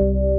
you